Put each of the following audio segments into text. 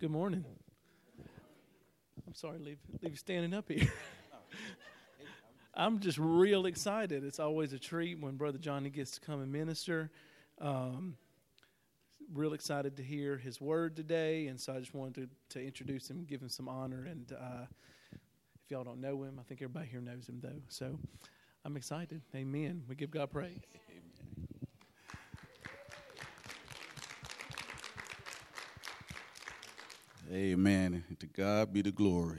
Good morning. I'm sorry, leave leave you standing up here. I'm just real excited. It's always a treat when Brother Johnny gets to come and minister. Um, real excited to hear his word today, and so I just wanted to, to introduce him, give him some honor. And uh, if y'all don't know him, I think everybody here knows him though. So I'm excited. Amen. We give God praise. Amen. To God be the glory.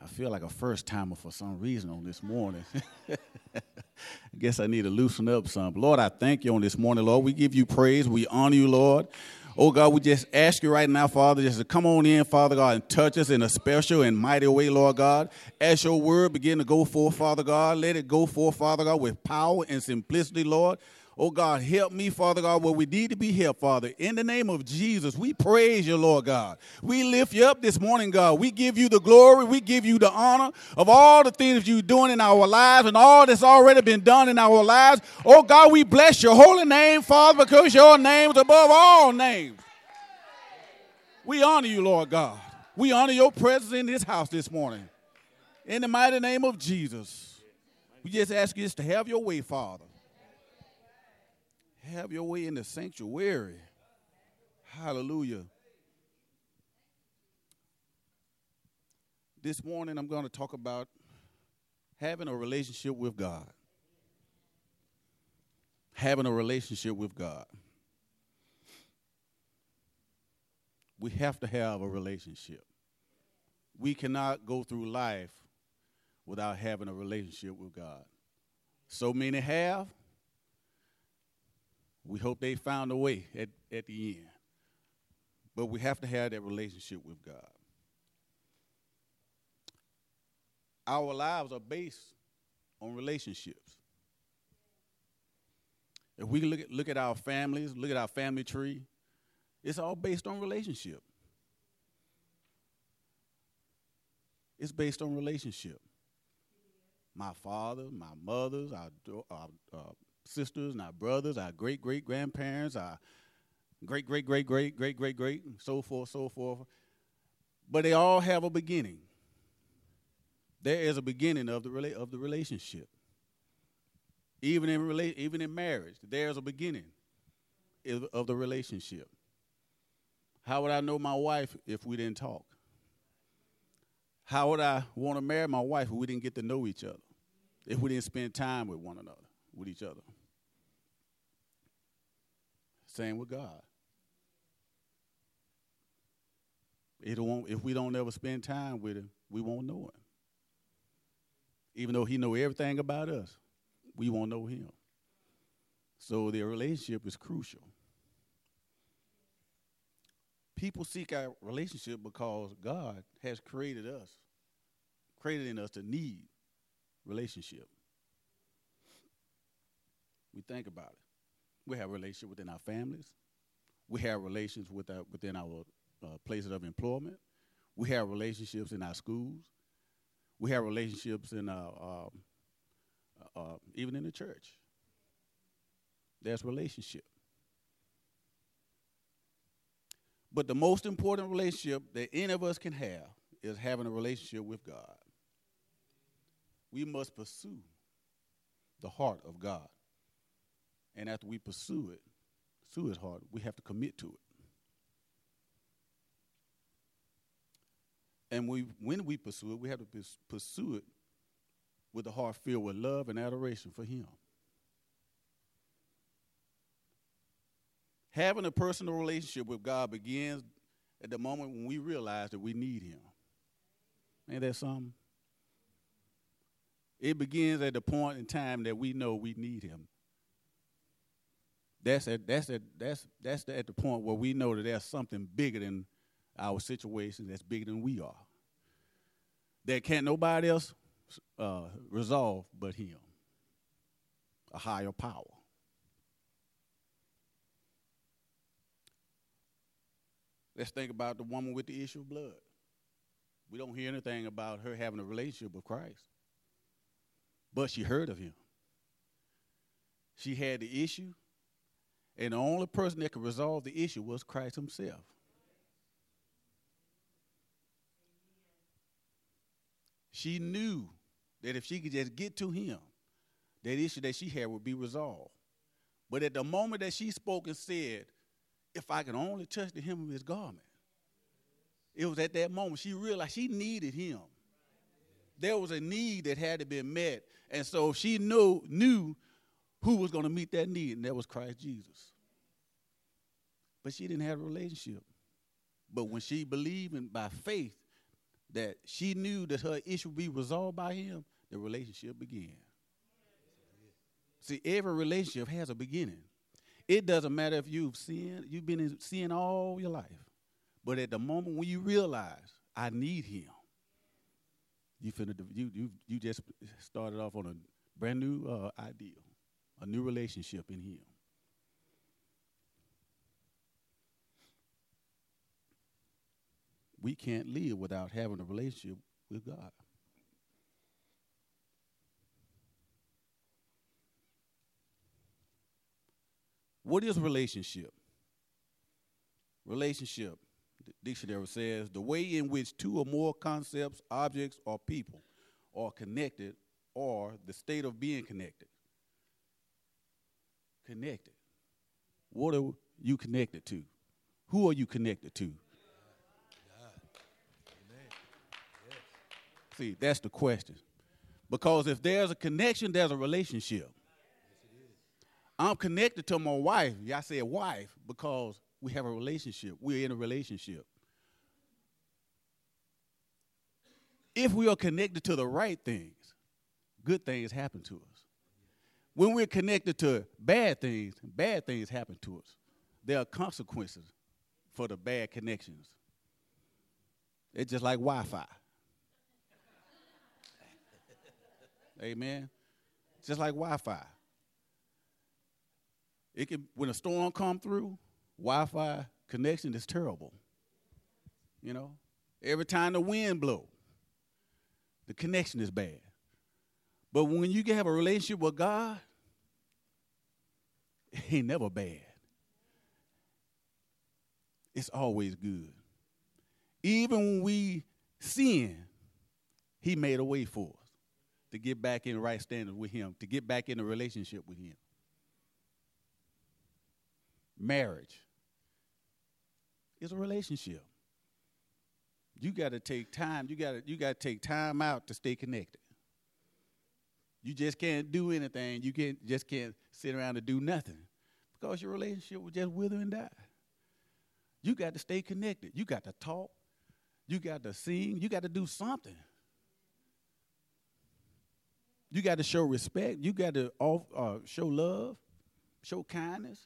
I feel like a first timer for some reason on this morning. I guess I need to loosen up some. Lord, I thank you on this morning, Lord. We give you praise. We honor you, Lord. Oh God, we just ask you right now, Father, just to come on in, Father God, and touch us in a special and mighty way, Lord God. As your word begin to go forth, Father God, let it go forth, Father God, with power and simplicity, Lord. Oh God, help me, Father God, where we need to be helped, Father. In the name of Jesus, we praise you, Lord God. We lift you up this morning, God. We give you the glory. We give you the honor of all the things you're doing in our lives and all that's already been done in our lives. Oh God, we bless your holy name, Father, because your name is above all names. We honor you, Lord God. We honor your presence in this house this morning. In the mighty name of Jesus, we just ask you just to have your way, Father. Have your way in the sanctuary. Hallelujah. This morning, I'm going to talk about having a relationship with God. Having a relationship with God. We have to have a relationship. We cannot go through life without having a relationship with God. So many have, we hope they found a way at, at the end. But we have to have that relationship with God. Our lives are based on relationships. If we look at, look at our families, look at our family tree, it's all based on relationship. It's based on relationship. My father, my mothers, our, our uh, sisters and our brothers, our great great grandparents, our great great great great great great great, so forth, so forth. But they all have a beginning. There is a beginning of the rela- of the relationship. Even in rela- even in marriage, there's a beginning of the relationship. How would I know my wife if we didn't talk? How would I want to marry my wife if we didn't get to know each other? If we didn't spend time with one another, with each other? Same with God. It won't, if we don't ever spend time with him, we won't know him. Even though he know everything about us, we won't know him. So the relationship is crucial. People seek our relationship because God has created us, created in us to need relationship. We think about it. We have relationships within our families. We have relations with our, within our uh, places of employment. We have relationships in our schools. We have relationships in our, um, uh, uh, even in the church. There's relationship. But the most important relationship that any of us can have is having a relationship with God. We must pursue the heart of God. And after we pursue it, pursue it hard, we have to commit to it. And we, when we pursue it, we have to pursue it with a heart filled with love and adoration for Him. Having a personal relationship with God begins at the moment when we realize that we need Him. Ain't that something? It begins at the point in time that we know we need Him that's at that's at that's that's at the point where we know that there's something bigger than our situation that's bigger than we are. That can't nobody else uh, resolve but Him, a higher power. Let's think about the woman with the issue of blood. We don't hear anything about her having a relationship with Christ, but she heard of Him. She had the issue And the only person that could resolve the issue was Christ himself. She knew that if she could just get to him, that issue that she had would be resolved. But at the moment that she spoke and said, if I could only touch the hem of his garment, it was at that moment she realized she needed him. There was a need that had to be met. And so she knew, knew who was going to meet that need, and that was Christ Jesus. But she didn't have a relationship. But when she believed and by faith that she knew that her issue would be resolved by him, the relationship began. See, every relationship has a beginning. It doesn't matter if you've sinned, you've been in sin all your life. But at the moment when you realize, I need him, you finna, you, you, you just started off on a brand new uh, ideal, a new relationship in him. We can't live without having a relationship with God. What is relationship? Relationship, the dictionary says, the way in which two or more concepts, objects, or people are connected or the state of being connected. Connected. What are you connected to? Who are you connected to? See, that's the question. Because if there's a connection, there's a relationship. I'm connected to my wife. Yeah, I said wife because we have a relationship. We're in a relationship. If we are connected to the right things, good things happen to us. When we're connected to bad things, bad things happen to us. There are consequences for the bad connections. It's just like Wi Fi. Amen. Just like Wi Fi. It can when a storm come through, Wi-Fi connection is terrible. You know, every time the wind blow, the connection is bad. But when you have a relationship with God, it ain't never bad. It's always good. Even when we sin, He made a way for us to get back in right standing with Him, to get back in a relationship with Him marriage is a relationship. You got to take time. You got to you got to take time out to stay connected. You just can't do anything. You can't just can't sit around and do nothing because your relationship will just wither and die. You got to stay connected. You got to talk. You got to sing. You got to do something. You got to show respect. You got to uh, show love, show kindness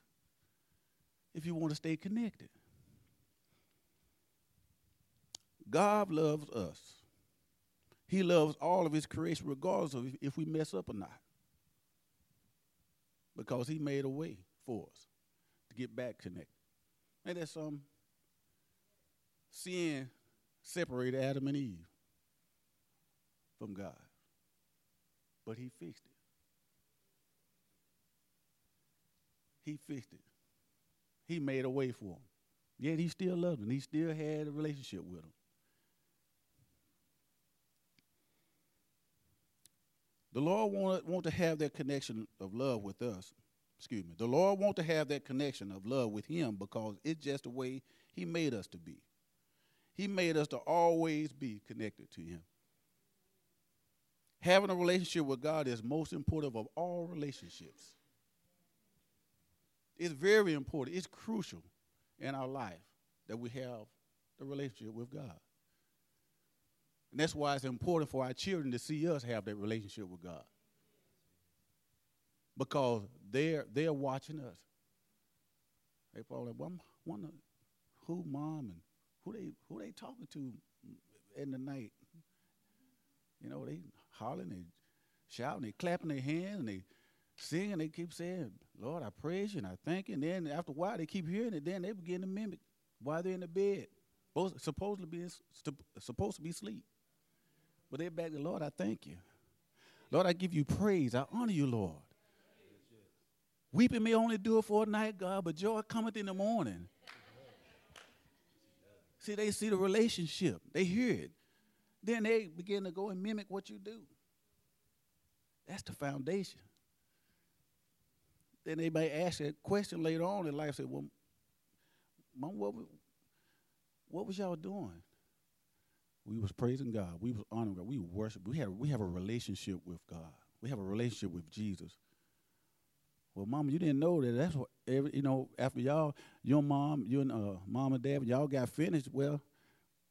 if you want to stay connected. God loves us. He loves all of his creation, regardless of if we mess up or not. Because he made a way for us to get back connected. And that's some sin separated Adam and Eve from God. But he fixed it. He fixed it. He made a way for him. Yet he still loved him. He still had a relationship with him. The Lord want, want to have that connection of love with us. Excuse me. The Lord want to have that connection of love with him because it's just the way he made us to be. He made us to always be connected to him. Having a relationship with God is most important of all relationships. It's very important. It's crucial in our life that we have the relationship with God. And that's why it's important for our children to see us have that relationship with God. Because they're they're watching us. They probably well, I'm wondering who mom and who they who they talking to in the night. You know, they hollering, they shouting, they clapping their hands, and they singing, they keep saying, Lord, I praise you and I thank you. And then after a while, they keep hearing it. Then they begin to mimic while they're in the bed, both supposed to be supposed to be asleep. But they're back to Lord, I thank you. Lord, I give you praise. I honor you, Lord. Weeping may only do it for a night, God, but joy cometh in the morning. See, they see the relationship, they hear it. Then they begin to go and mimic what you do. That's the foundation. Then they may ask a question later on in life, say, Well, Mom, what, what was y'all doing? We was praising God. We was honoring God. We worship. We have we have a relationship with God. We have a relationship with Jesus. Well, Mama, you didn't know that. That's what every you know. After y'all, your mom, you and uh, mom and dad, y'all got finished. Well,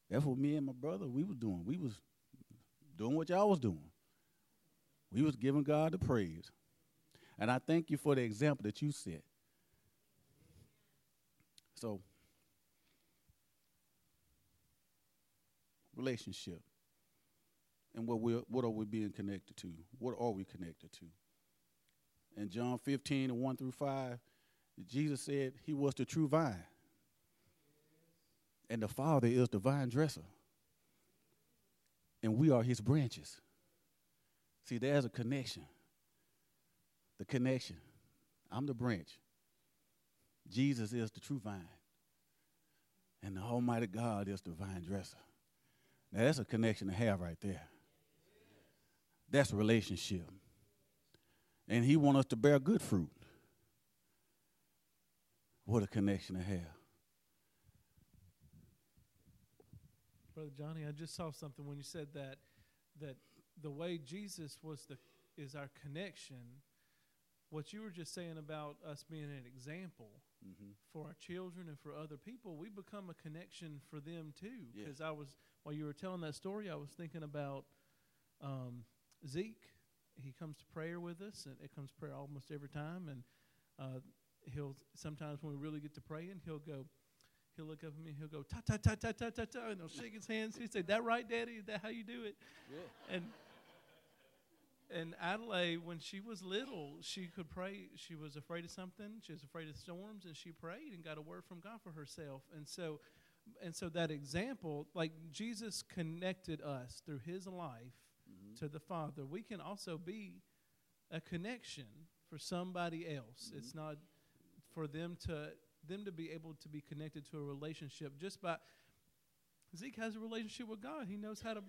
that's what me and my brother we was doing. We was doing what y'all was doing. We was giving God the praise, and I thank you for the example that you set. So relationship. And what we what are we being connected to? What are we connected to? In John 15 and 1 through 5, Jesus said he was the true vine. And the Father is the vine dresser. And we are his branches. See, there's a connection. The connection. I'm the branch. Jesus is the true vine. And the Almighty God is the vine dresser. Now that's a connection to have right there. That's a relationship. And he wants us to bear good fruit. What a connection to have. Brother Johnny, I just saw something when you said that that the way Jesus was the is our connection. What you were just saying about us being an example mm-hmm. for our children and for other people, we become a connection for them too. Because I was while you were telling that story, I was thinking about um, Zeke. He comes to prayer with us, and it comes to prayer almost every time. And uh, he'll sometimes when we really get to praying, he'll go. He'll look up at me. He'll go ta ta ta ta ta ta ta, and he'll shake his hands. He say, "That right, Daddy? Is that how you do it?" Yeah. And and Adelaide, when she was little, she could pray. She was afraid of something. She was afraid of storms, and she prayed and got a word from God for herself. And so and so that example, like Jesus connected us through his life mm-hmm. to the Father, we can also be a connection for somebody else. Mm-hmm. It's not for them to them to be able to be connected to a relationship just by Zeke has a relationship with God. He knows how to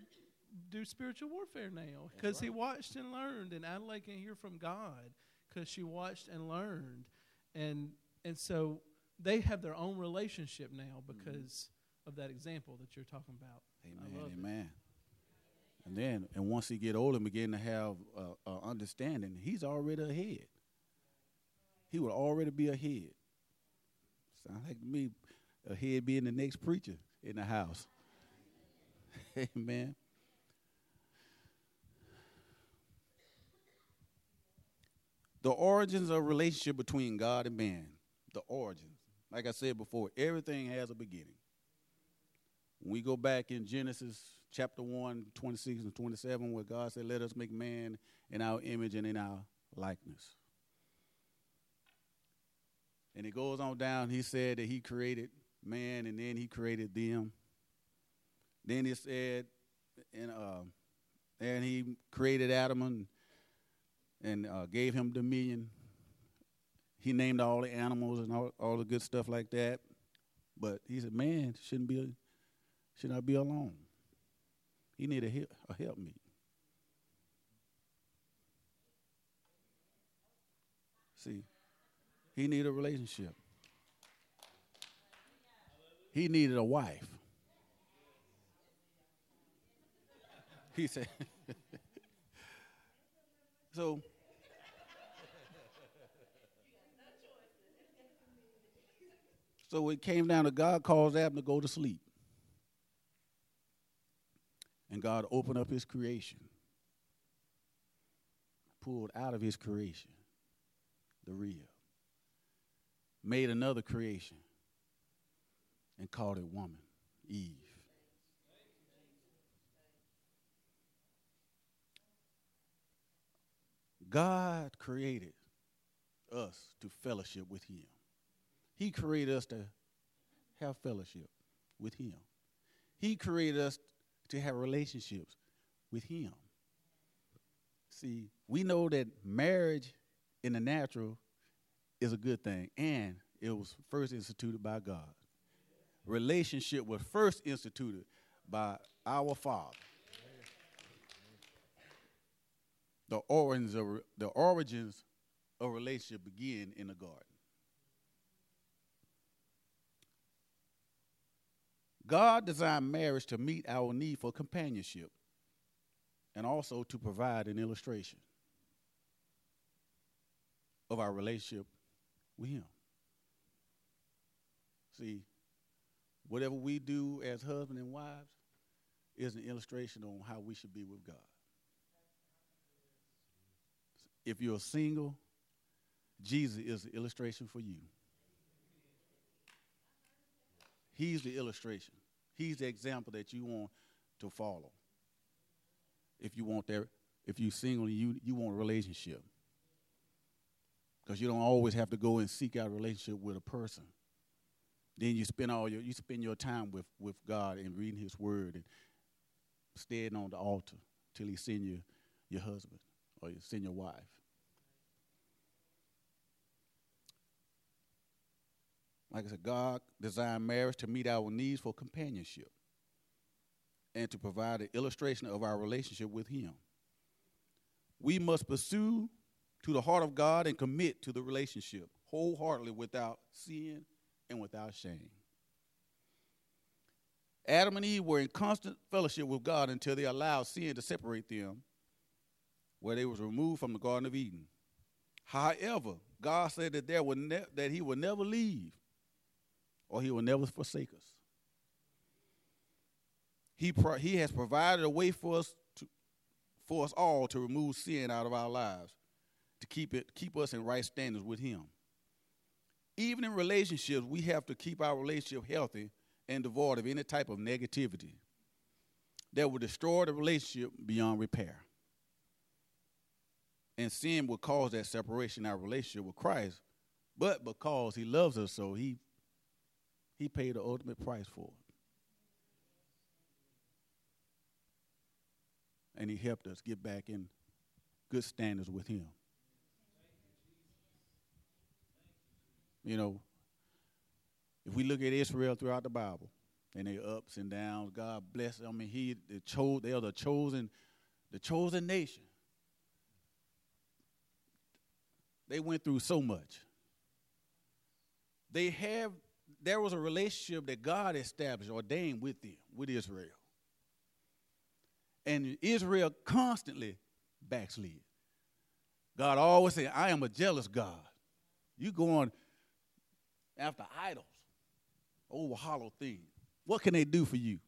do spiritual warfare now because right. he watched and learned, and Adelaide can hear from God because she watched and learned, and and so they have their own relationship now mm-hmm. because mm-hmm. of that example that you're talking about. Amen. Amen. It. And then, and once he get older and begin to have uh, uh, understanding, he's already ahead. He would already be ahead. Sound like me, ahead being the next preacher in the house. Amen. The origins of relationship between God and man. The origins. Like I said before, everything has a beginning. When we go back in Genesis chapter 1, 26 and 27, where God said, Let us make man in our image and in our likeness. And it goes on down, he said that he created man and then he created them. Then he said, and, uh, and he created Adam and, and uh, gave him dominion he named all the animals and all, all the good stuff like that. But he said, man shouldn't be, should not be alone. He need a help, a help me. See, he needed a relationship. He needed a wife. He said, so So it came down to God caused Adam to go to sleep. And God opened up his creation, pulled out of his creation the real, made another creation, and called it woman, Eve. God created us to fellowship with him. He created us to have fellowship with Him. He created us to have relationships with Him. See, we know that marriage in the natural is a good thing, and it was first instituted by God. Relationship was first instituted by our Father. The origins of the origins of relationship begin in the garden. God designed marriage to meet our need for companionship and also to provide an illustration of our relationship with Him. See, whatever we do as husband and wives is an illustration on how we should be with God. If you're single, Jesus is the illustration for you. He's the illustration. He's the example that you want to follow. If you want that, if you're single, you you want a relationship. Because you don't always have to go and seek out a relationship with a person. Then you spend all your you spend your time with, with God and reading His Word and staying on the altar till He send you your husband or you send your wife. Like I said, God designed marriage to meet our needs for companionship and to provide an illustration of our relationship with Him. We must pursue to the heart of God and commit to the relationship wholeheartedly without sin and without shame. Adam and Eve were in constant fellowship with God until they allowed sin to separate them, where they was removed from the Garden of Eden. However, God said that there would ne- that He would never leave or he will never forsake us. He, pro- he has provided a way for us to, for us all to remove sin out of our lives, to keep it keep us in right standards with him. Even in relationships, we have to keep our relationship healthy and devoid of any type of negativity that will destroy the relationship beyond repair. And sin will cause that separation in our relationship with Christ. But because he loves us so, he he paid the ultimate price for it. And he helped us get back in good standards with him. You know, if we look at Israel throughout the Bible and their ups and downs, God bless them. I mean, he the chose they are the chosen, the chosen nation. They went through so much. They have there was a relationship that God established, ordained with them, with Israel. And Israel constantly backslid. God always said, I am a jealous God. You going after idols, over hollow things. What can they do for you?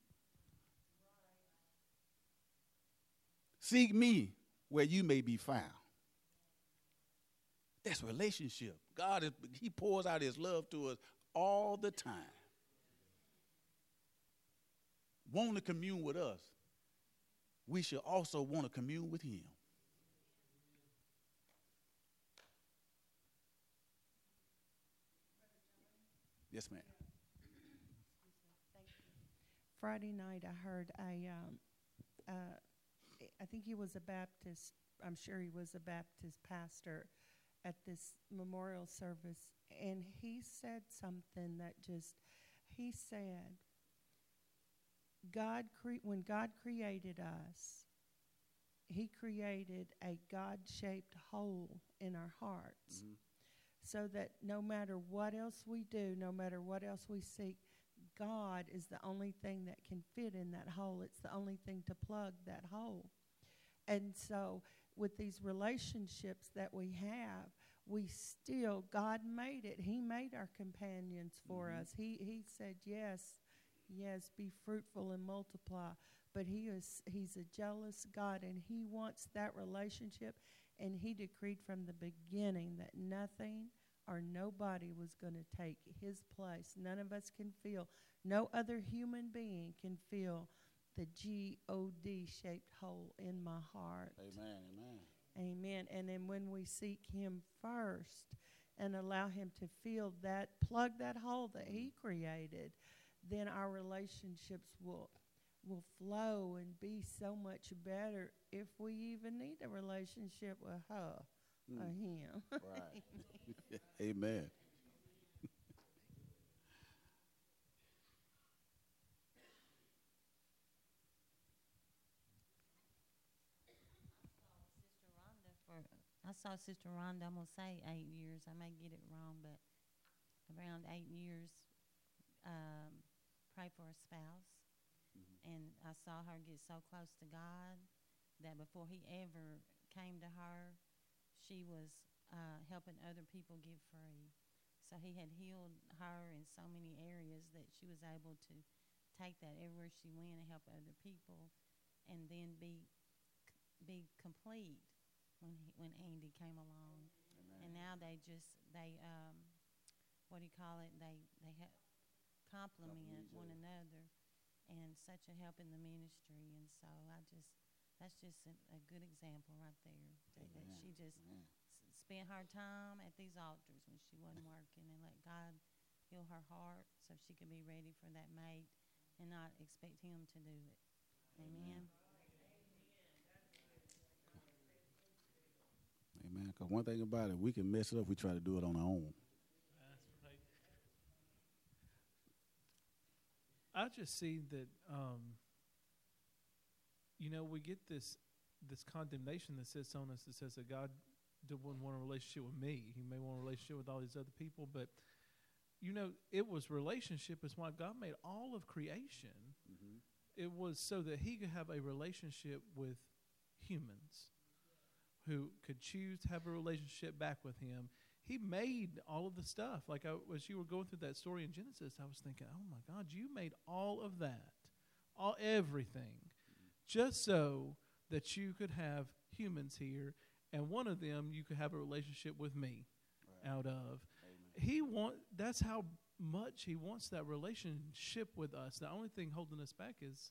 Seek me where you may be found. That's relationship. God is He pours out His love to us all the time. Want to commune with us, we should also want to commune with Him. Yes, ma'am. Friday night, I heard a, um, uh, I think he was a Baptist, I'm sure he was a Baptist pastor at this memorial service, and he said something that just, he said, God cre- when God created us, He created a God-shaped hole in our hearts, Mhm. so that no matter what else we do, no matter what else we seek, God is the only thing that can fit in that hole. It's the only thing to plug that hole. And so, with these relationships that we have, we still God made it. He made our companions for Mhm. us. He He said, "Yes, yes, be fruitful and multiply." But He is He's a jealous God, and He wants that relationship. And He decreed from the beginning that nothing or nobody was going to take His place. None of us can feel. No other human being can feel the G O D shaped hole in my heart. Amen. Amen. Amen. And then when we seek Him first and allow Him to fill that, plug that hole that He mm. created, then our relationships will will flow and be so much better if we even need a relationship with her. or mm. Him. Right. Amen. Sister Rhonda for I saw Sister Rhonda. I'm gonna say eight years. I may get it wrong, but around eight years, um, pray for a spouse, and I saw her get so close to God that before he ever came to her, she was uh, helping other people get free. So he had healed her in so many areas that she was able to take that everywhere she went and help other people, and then be be complete when he, when Andy came along. And now they just they um, what do you call it? They they ha- complement one another, and such a help in the ministry. And so I just that's just a, a good example right there. That, that she just Amen. s- spent her time at these altars when she wasn't working, and let God heal her heart so she could be ready for that mate, and not expect Him to do it. Amen. Amen. Man, because one thing about it, we can mess it up. We try to do it on our own. I just see that, um, you know, we get this this condemnation that sits on us that says that God d- wouldn't want a relationship with me. He may want a relationship with all these other people, but you know, it was relationship is why God made all of creation. It was so that He could have a relationship with humans who could choose to have a relationship back with Him he made all of the stuff. Like I, as you were going through that story in Genesis, I was thinking, oh my God, you made all of that, all everything, just so that you could have humans here, and one of them you could have a relationship with me out of. He want that's how much he wants that relationship with us. The only thing holding us back is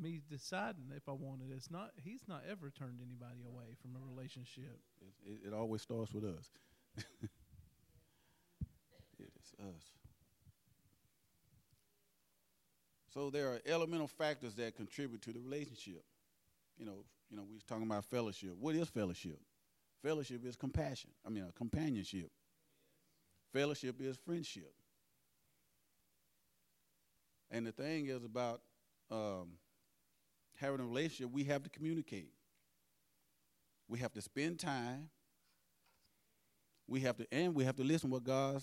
me deciding if I wanted. it. It's not. He's not ever turned anybody away from a relationship. It, it, it always starts with us. it is us. So there are elemental factors that contribute to the relationship. You know, you know, we was talking about fellowship. What is fellowship? Fellowship is compassion. I mean, a companionship. Fellowship is friendship. And the thing is about um, having a relationship, we have to communicate. We have to spend time. We have to, and we have to listen what God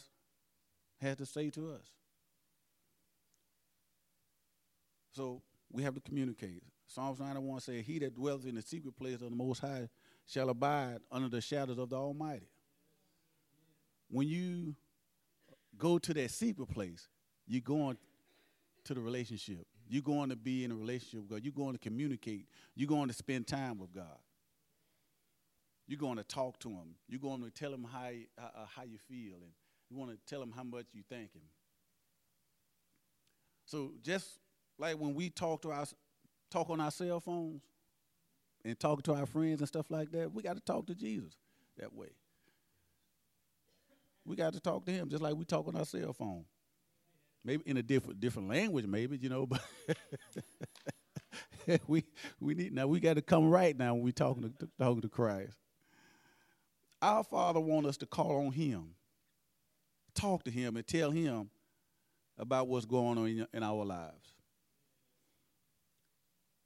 has to say to us. So we have to communicate. Psalms 91 says, He that dwells in the secret place of the Most High shall abide under the shadows of the Almighty. When you go to that secret place, you're going to the relationship. You're going to be in a relationship with God. You're going to communicate. You're going to spend time with God. You're going to talk to Him. You're going to tell Him how, uh, uh, how you feel, and you want to tell Him how much you thank Him. So just like when we talk to our talk on our cell phones and talk to our friends and stuff like that, we got to talk to Jesus that way. We got to talk to Him just like we talk on our cell phone. Maybe in a different different language, maybe you know, but we we need now we got to come right now when we talking to talking to Christ. Our Father wants us to call on Him, talk to Him, and tell Him about what's going on in, in our lives.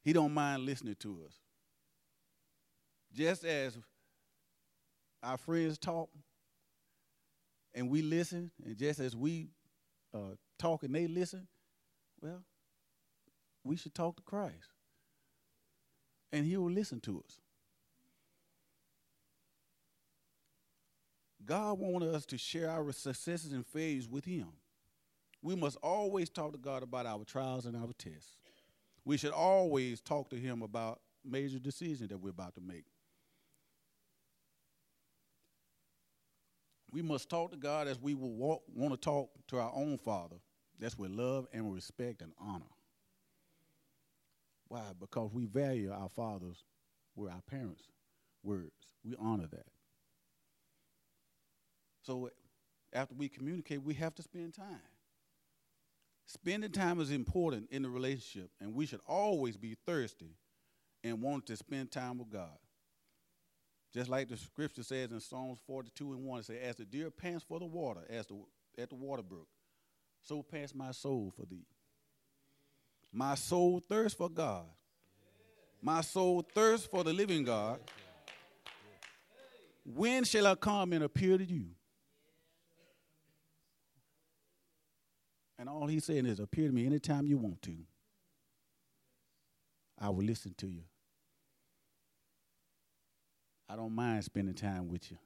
He don't mind listening to us. Just as our friends talk and we listen, and just as we uh, talk and they listen, well, we should talk to Christ. And he will listen to us. God wants us to share our successes and failures with him. We must always talk to God about our trials and our tests. We should always talk to him about major decisions that we're about to make. We must talk to God as we will want to talk to our own Father. That's with love and respect and honor. Why? Because we value our fathers, were our parents' words. We honor that. So after we communicate, we have to spend time. Spending time is important in the relationship, and we should always be thirsty and want to spend time with God. Just like the scripture says in Psalms 42 and 1, it says, As the deer pants for the water, as the at the water brook, so pants my soul for thee. My soul thirsts for God. My soul thirsts for the living God. When shall I come and appear to you? And all he's saying is, appear to me anytime you want to. I will listen to you. I don't mind spending time with you.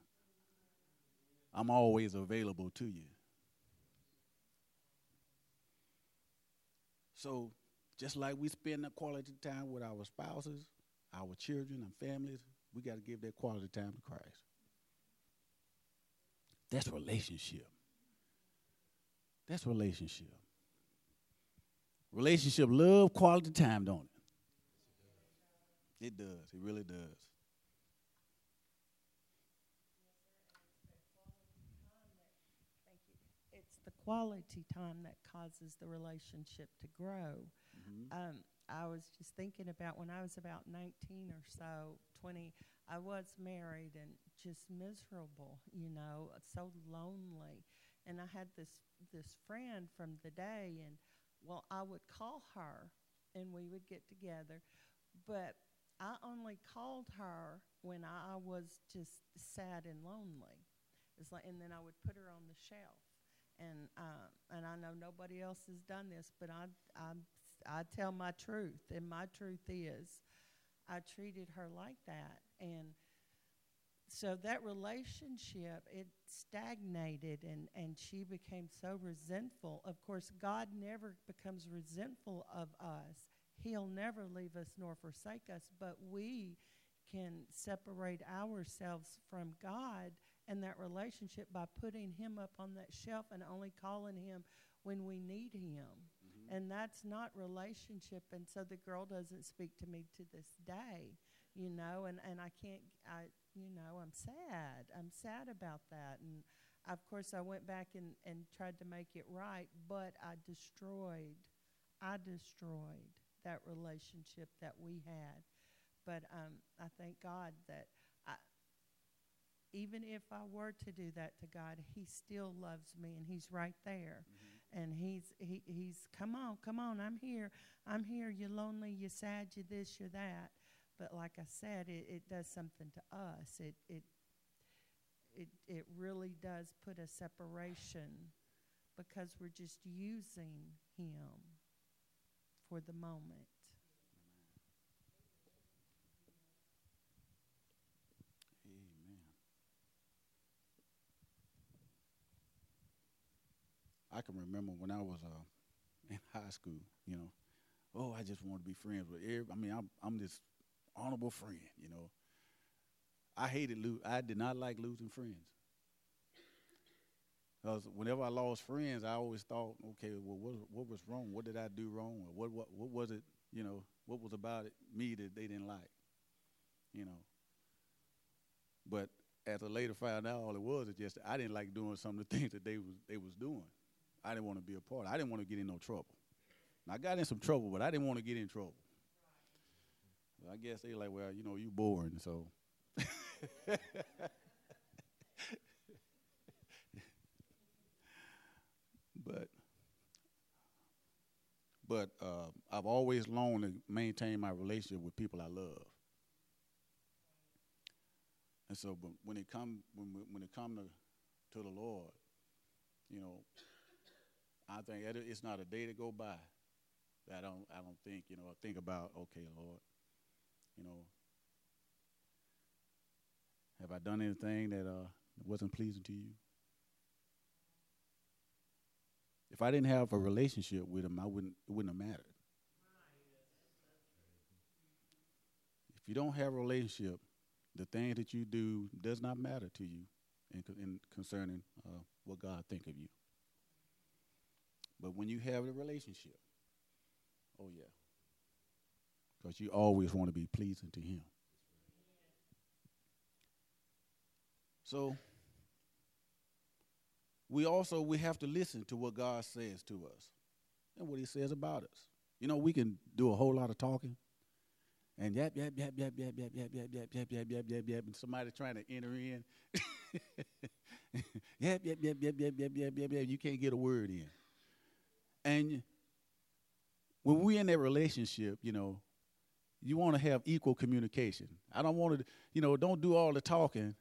I'm always available to you. So, just like we spend the quality time with our spouses, our children, and families, we got to give that quality time to Christ. That's relationship. That's relationship. Relationship love quality time, don't it? It does. It really does. It's the quality time that causes the relationship to grow. Mm-hmm. Um, I was just thinking about when I was about 19 or so, 20, I was married and just miserable, you know, so lonely. And I had this this friend from the day, and well, I would call her, and we would get together, but I only called her when I was just sad and lonely. It's like, and then I would put her on the shelf, and uh, and I know nobody else has done this, but I I I tell my truth, and my truth is, I treated her like that, and so that relationship it stagnated and and she became so resentful. Of course god never becomes resentful of us. He'll never leave us nor forsake us but we can separate ourselves from god and that relationship by putting him up on that shelf and only calling him when we need him. Mm-hmm. and that's not relationship and so the girl doesn't speak to me to this day you know and and i can't i you know i'm sad i'm sad about that. And of course i went back and and tried to make it right but i destroyed i destroyed that relationship that we had. But um i thank god that even if i were to do that to god he still loves me and he's right there. Mm-hmm. And he's he, he's come on come on i'm here. I'm here. You're lonely you're sad you're this you're that. But like i said it, it does something to us. It it it it really does put a separation because we're just using him for the moment Amen. I can remember when I was uh, in high school, you know, oh, I just want to be friends with every, I mean, I'm, I'm this honorable friend, you know. I hated lo- I did not like losing friends. Because whenever I lost friends, I always thought, okay, well, what, what was wrong? What did I do wrong? Or what, what, what was it, you know, what was about it, me that they didn't like, you know? But as I later found out, all it was is just I didn't like doing some of the things that they was they was doing. I didn't want to be a part. I didn't want to get in no trouble. And I got in some trouble, but I didn't want to get in trouble. Well, I guess they like, well, you know, you boring, so. but but uh, I've always longed to maintain my relationship with people I love. And so, but when it come when when it come to to the Lord, you know, I think it's not a day to go by that I don't I don't think you know I think about okay, Lord, you know, have I done anything that uh, wasn't pleasing to you? If I didn't have a relationship with him, I wouldn't it wouldn't have mattered. If you don't have a relationship, the thing that you do does not matter to you in, in concerning uh, what God think of you. But when you have a relationship, oh yeah, because you always want to be pleasing to Him. So we also we have to listen to what God says to us and what He says about us. You know, we can do a whole lot of talking, and yap yap yap yap yap yap yap yap yap yap yap yap yap yap and somebody trying to enter in. yap yap yap yap yap yap yap yap yap. You can't get a word in. And when we're in that relationship, you know, you want to have equal communication. I don't want to, you know, don't do all the talking,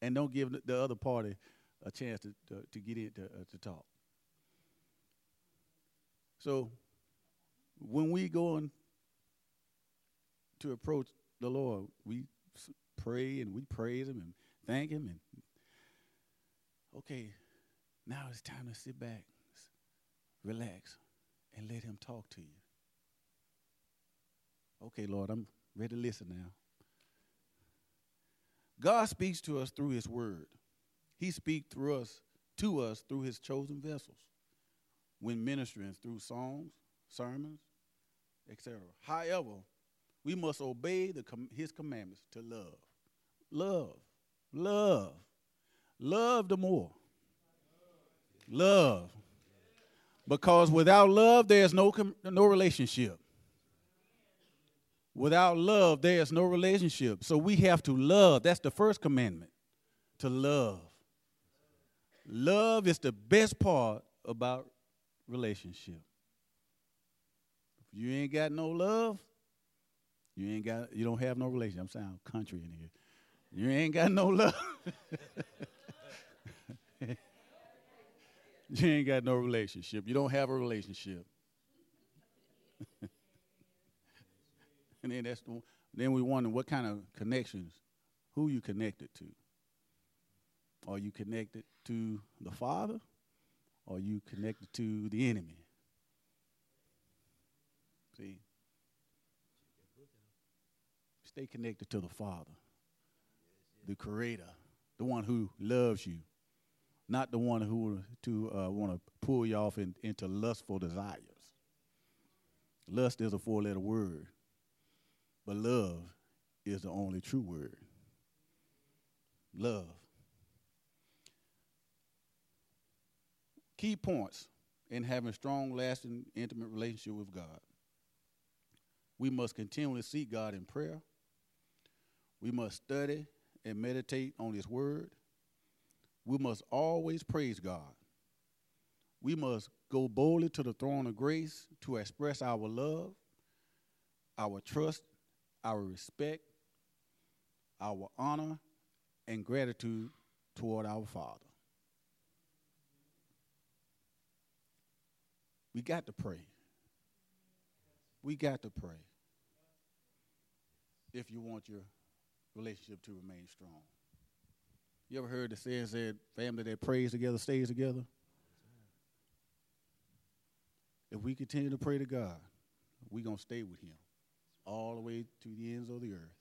and don't give the other party a chance to to, to get in to, uh, to talk. So when we go in to approach the Lord, we pray and we praise Him and thank Him. And okay, now it's time to sit back, relax, and let Him talk to you. Okay, Lord, I'm ready to listen now. God speaks to us through His Word. He speaks through us to us through His chosen vessels, when ministering through songs, sermons, etc. However, we must obey the his commandments to love. Love. Love. Love the more. Love. Because without love, there's no, no relationship. Without love, there's no relationship. So we have to love. That's the first commandment to love. Love is the best part about relationship. If you ain't got no love, you ain't got you don't have no relationship. I'm sound country in here. You ain't got no love. you ain't got no relationship. You don't have a relationship. and then that's the, then we wonder what kind of connections, who you connected to. Are you connected to the Father? Or are you connected to the enemy? See? Stay connected to the Father, the Creator, the one who loves you, not the one who to uh, want to pull you off in, into lustful desires. Lust is a four-letter word, but love is the only true word. Love. Key points in having strong, lasting, intimate relationship with God. We must continually seek God in prayer. We must study and meditate on His Word. We must always praise God. We must go boldly to the throne of grace to express our love, our trust, our respect, our honor, and gratitude toward our Father. We got to pray. We got to pray if you want your relationship to remain strong. You ever heard the saying said, family that prays together stays together? If we continue to pray to God, we're going to stay with Him all the way to the ends of the earth.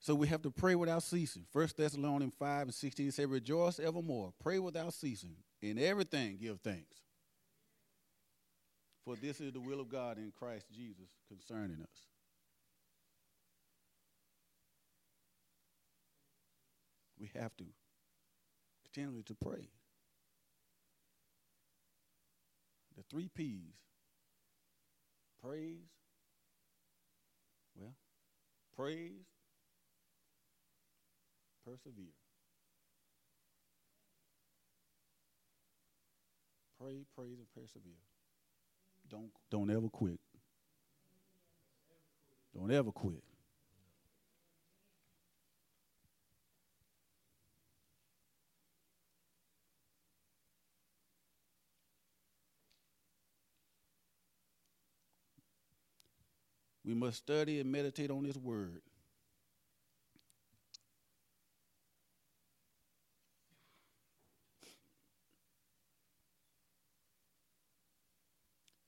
So we have to pray without ceasing. First Thessalonians 5 and 16 say, Rejoice evermore. Pray without ceasing. In everything give thanks. For this is the will of God in Christ Jesus concerning us. We have to continually to pray. The three P's praise, well, praise, persevere. Pray, praise, and persevere. Don't don't ever quit. Don't ever quit. We must study and meditate on His Word.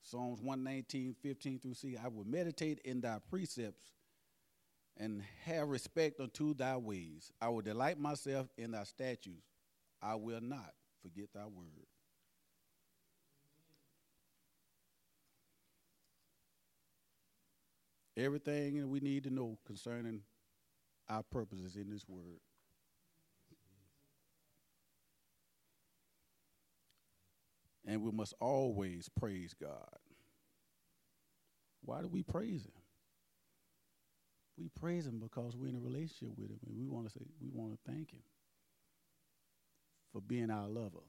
Psalms 119, 15 through C. I will meditate in thy precepts and have respect unto thy ways. I will delight myself in thy statutes. I will not forget thy word. Everything we need to know concerning our purposes in this word. And we must always praise God. Why do we praise Him? We praise Him because we're in a relationship with Him, and we want to say we want to thank Him for being our lover.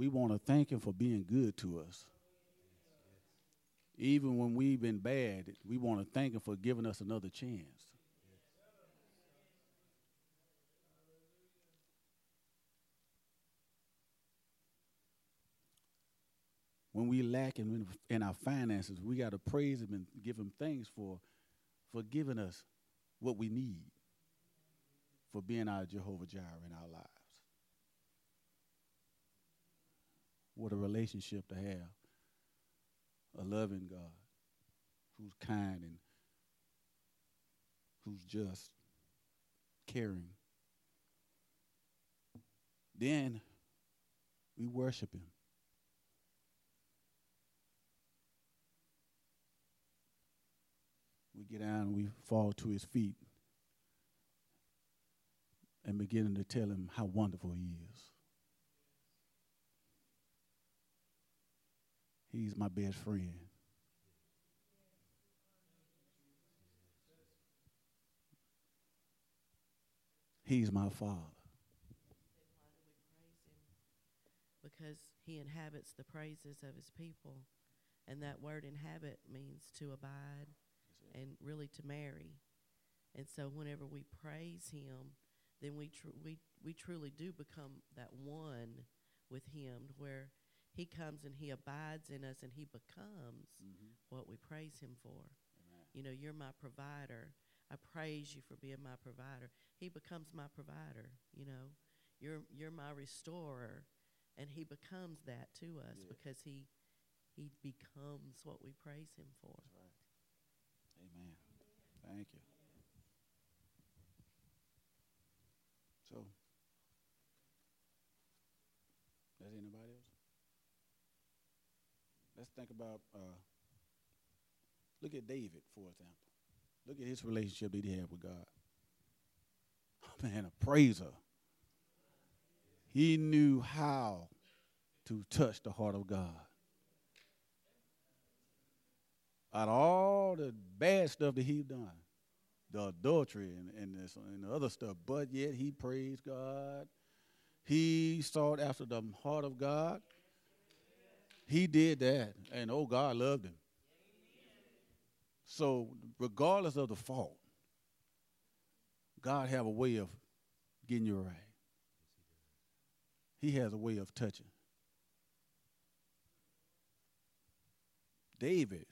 We want to thank Him for being good to us. Even when we've been bad, we want to thank Him for giving us another chance. when we lack in, in our finances, we got to praise Him and give Him thanks for, for giving us what we need, for being our Jehovah Jireh in our lives. What a relationship to have. A loving God who's kind and who's just, caring. Then we worship Him. we get down and we fall to his feet and beginning to tell him how wonderful he is. He's my best friend. He's my father. Because he inhabits the praises of his people. And that word inhabit means to abide, and really to marry. And so whenever we praise him, then we tr- we we truly do become that one with him where he comes and he abides in us and he becomes mm-hmm. what we praise him for. Amen. You know, you're my provider. I praise you for being my provider. He becomes my provider, you know. You're you're my restorer and he becomes that to us yeah. because he he becomes what we praise him for. Right. Amen. Thank you. So, does anybody? Let's think about, uh, look at David, for example. Look at his relationship that he had with God. Oh, man, a praiser. He knew how to touch the heart of God out of all the bad stuff that he done, the adultery and, and, this, and the other stuff, but yet he praised God. He sought after the heart of God. He did that, and oh, God loved him. So, regardless of the fault, God have a way of getting you right. He has a way of touching. David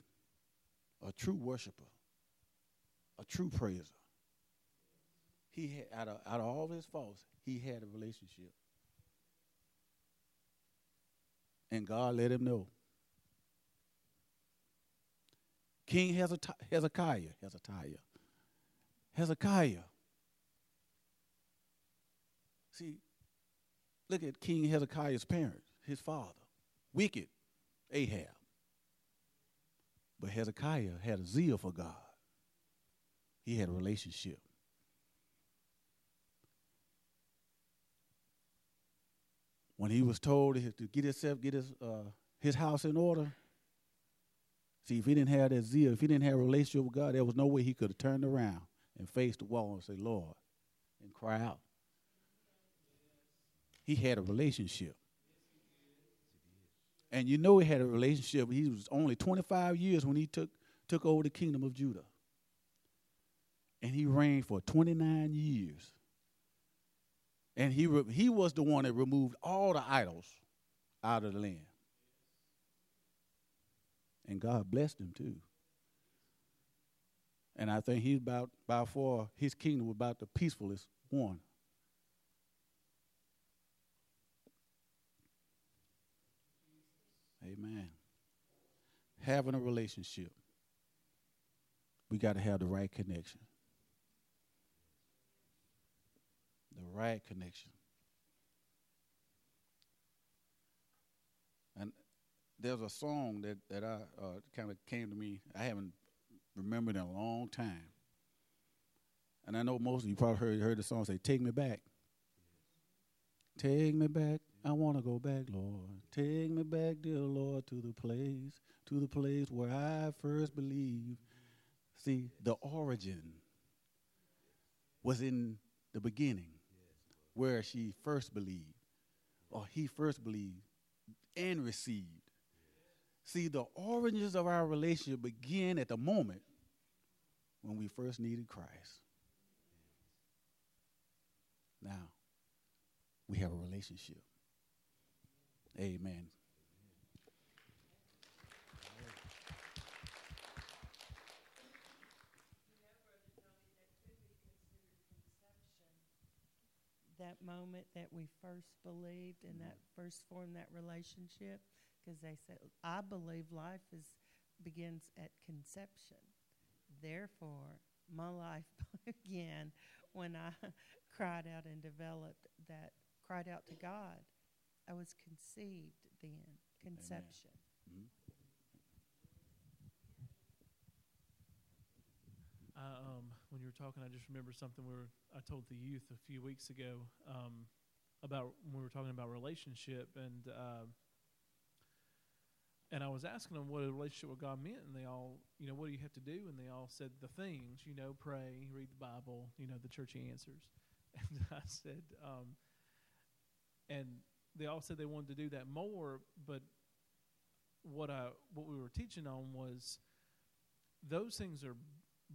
a true worshiper, a true praiser. He had, out of, out of all his faults, he had a relationship. And God let him know. King Hezekiah, Hezekiah, Hezekiah. See, look at King Hezekiah's parents, his father, wicked Ahab. But Hezekiah had a zeal for God. He had a relationship. When he was told to get himself, get his, uh, his house in order, see, if he didn't have that zeal, if he didn't have a relationship with God, there was no way he could have turned around and faced the wall and say, Lord, and cry out. He had a relationship. And you know he had a relationship. He was only 25 years when he took, took over the kingdom of Judah. And he reigned for 29 years. And he, re- he was the one that removed all the idols out of the land. And God blessed him too. And I think he's about, by far, his kingdom was about the peacefulest one Amen. Having a relationship, we got to have the right connection. The right connection. And there's a song that, that I uh, kind of came to me. I haven't remembered in a long time. And I know most of you probably heard, heard the song say, Take Me Back. Take me back. I want to go back, Lord. Take me back, dear Lord, to the place, to the place where I first believed. See, the origin was in the beginning, where she first believed, or he first believed and received. See, the origins of our relationship begin at the moment when we first needed Christ. Now, we have a relationship. Amen. That moment that we first believed and that mm-hmm. first formed that relationship because they said i believe life is begins at conception. Therefore my life began when i cried out and developed that cried out to god. I was conceived then conception. I, mm-hmm. uh, um, when you were talking, I just remember something we were, I told the youth a few weeks ago um, about when we were talking about relationship, and uh, and I was asking them what a relationship with God meant, and they all, you know, what do you have to do? And they all said the things, you know, pray, read the Bible, you know, the church answers. And I said, um, and they all said they wanted to do that more, but what I what we were teaching on was those things are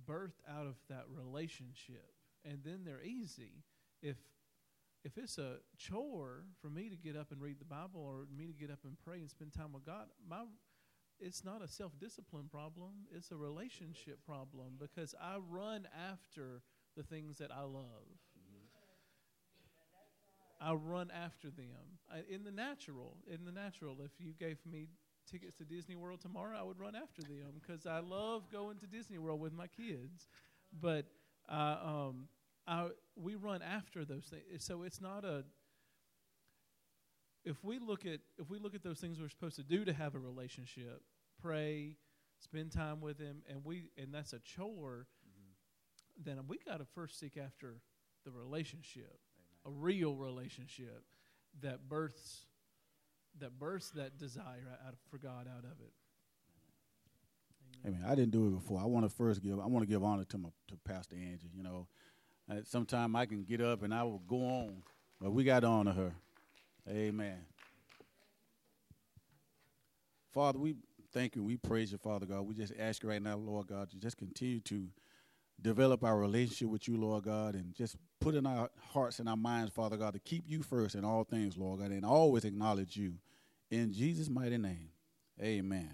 birthed out of that relationship. And then they're easy. If if it's a chore for me to get up and read the bible or me to get up and pray and spend time with god my it's not a self-discipline problem. It's a relationship problem because i run after the things that i love. Mm-hmm. I run after them. I, in the natural in the natural if you gave me tickets to Disney World tomorrow, I would run after them because I love going to Disney World with my kids. But uh, um, I, we run after those things, so it's not a. If we look at if we look at those things we're supposed to do to have a relationship, pray, spend time with Him, and we and that's a chore, then we got to first seek after the relationship, a real relationship that births that births that desire out for God out of it. Amen. I didn't do it before. I want to first give. I want to give honor to my to Pastor Angie. You know, uh, sometime I can get up and I will go on, but we got to honor her. Amen. Father, we thank you. We praise you, Father God. We just ask you right now, Lord God, to just continue to develop our relationship with you, Lord God, and just put in our hearts and our minds, Father God, to keep you first in all things, Lord God, and always acknowledge you. In Jesus' mighty name, amen.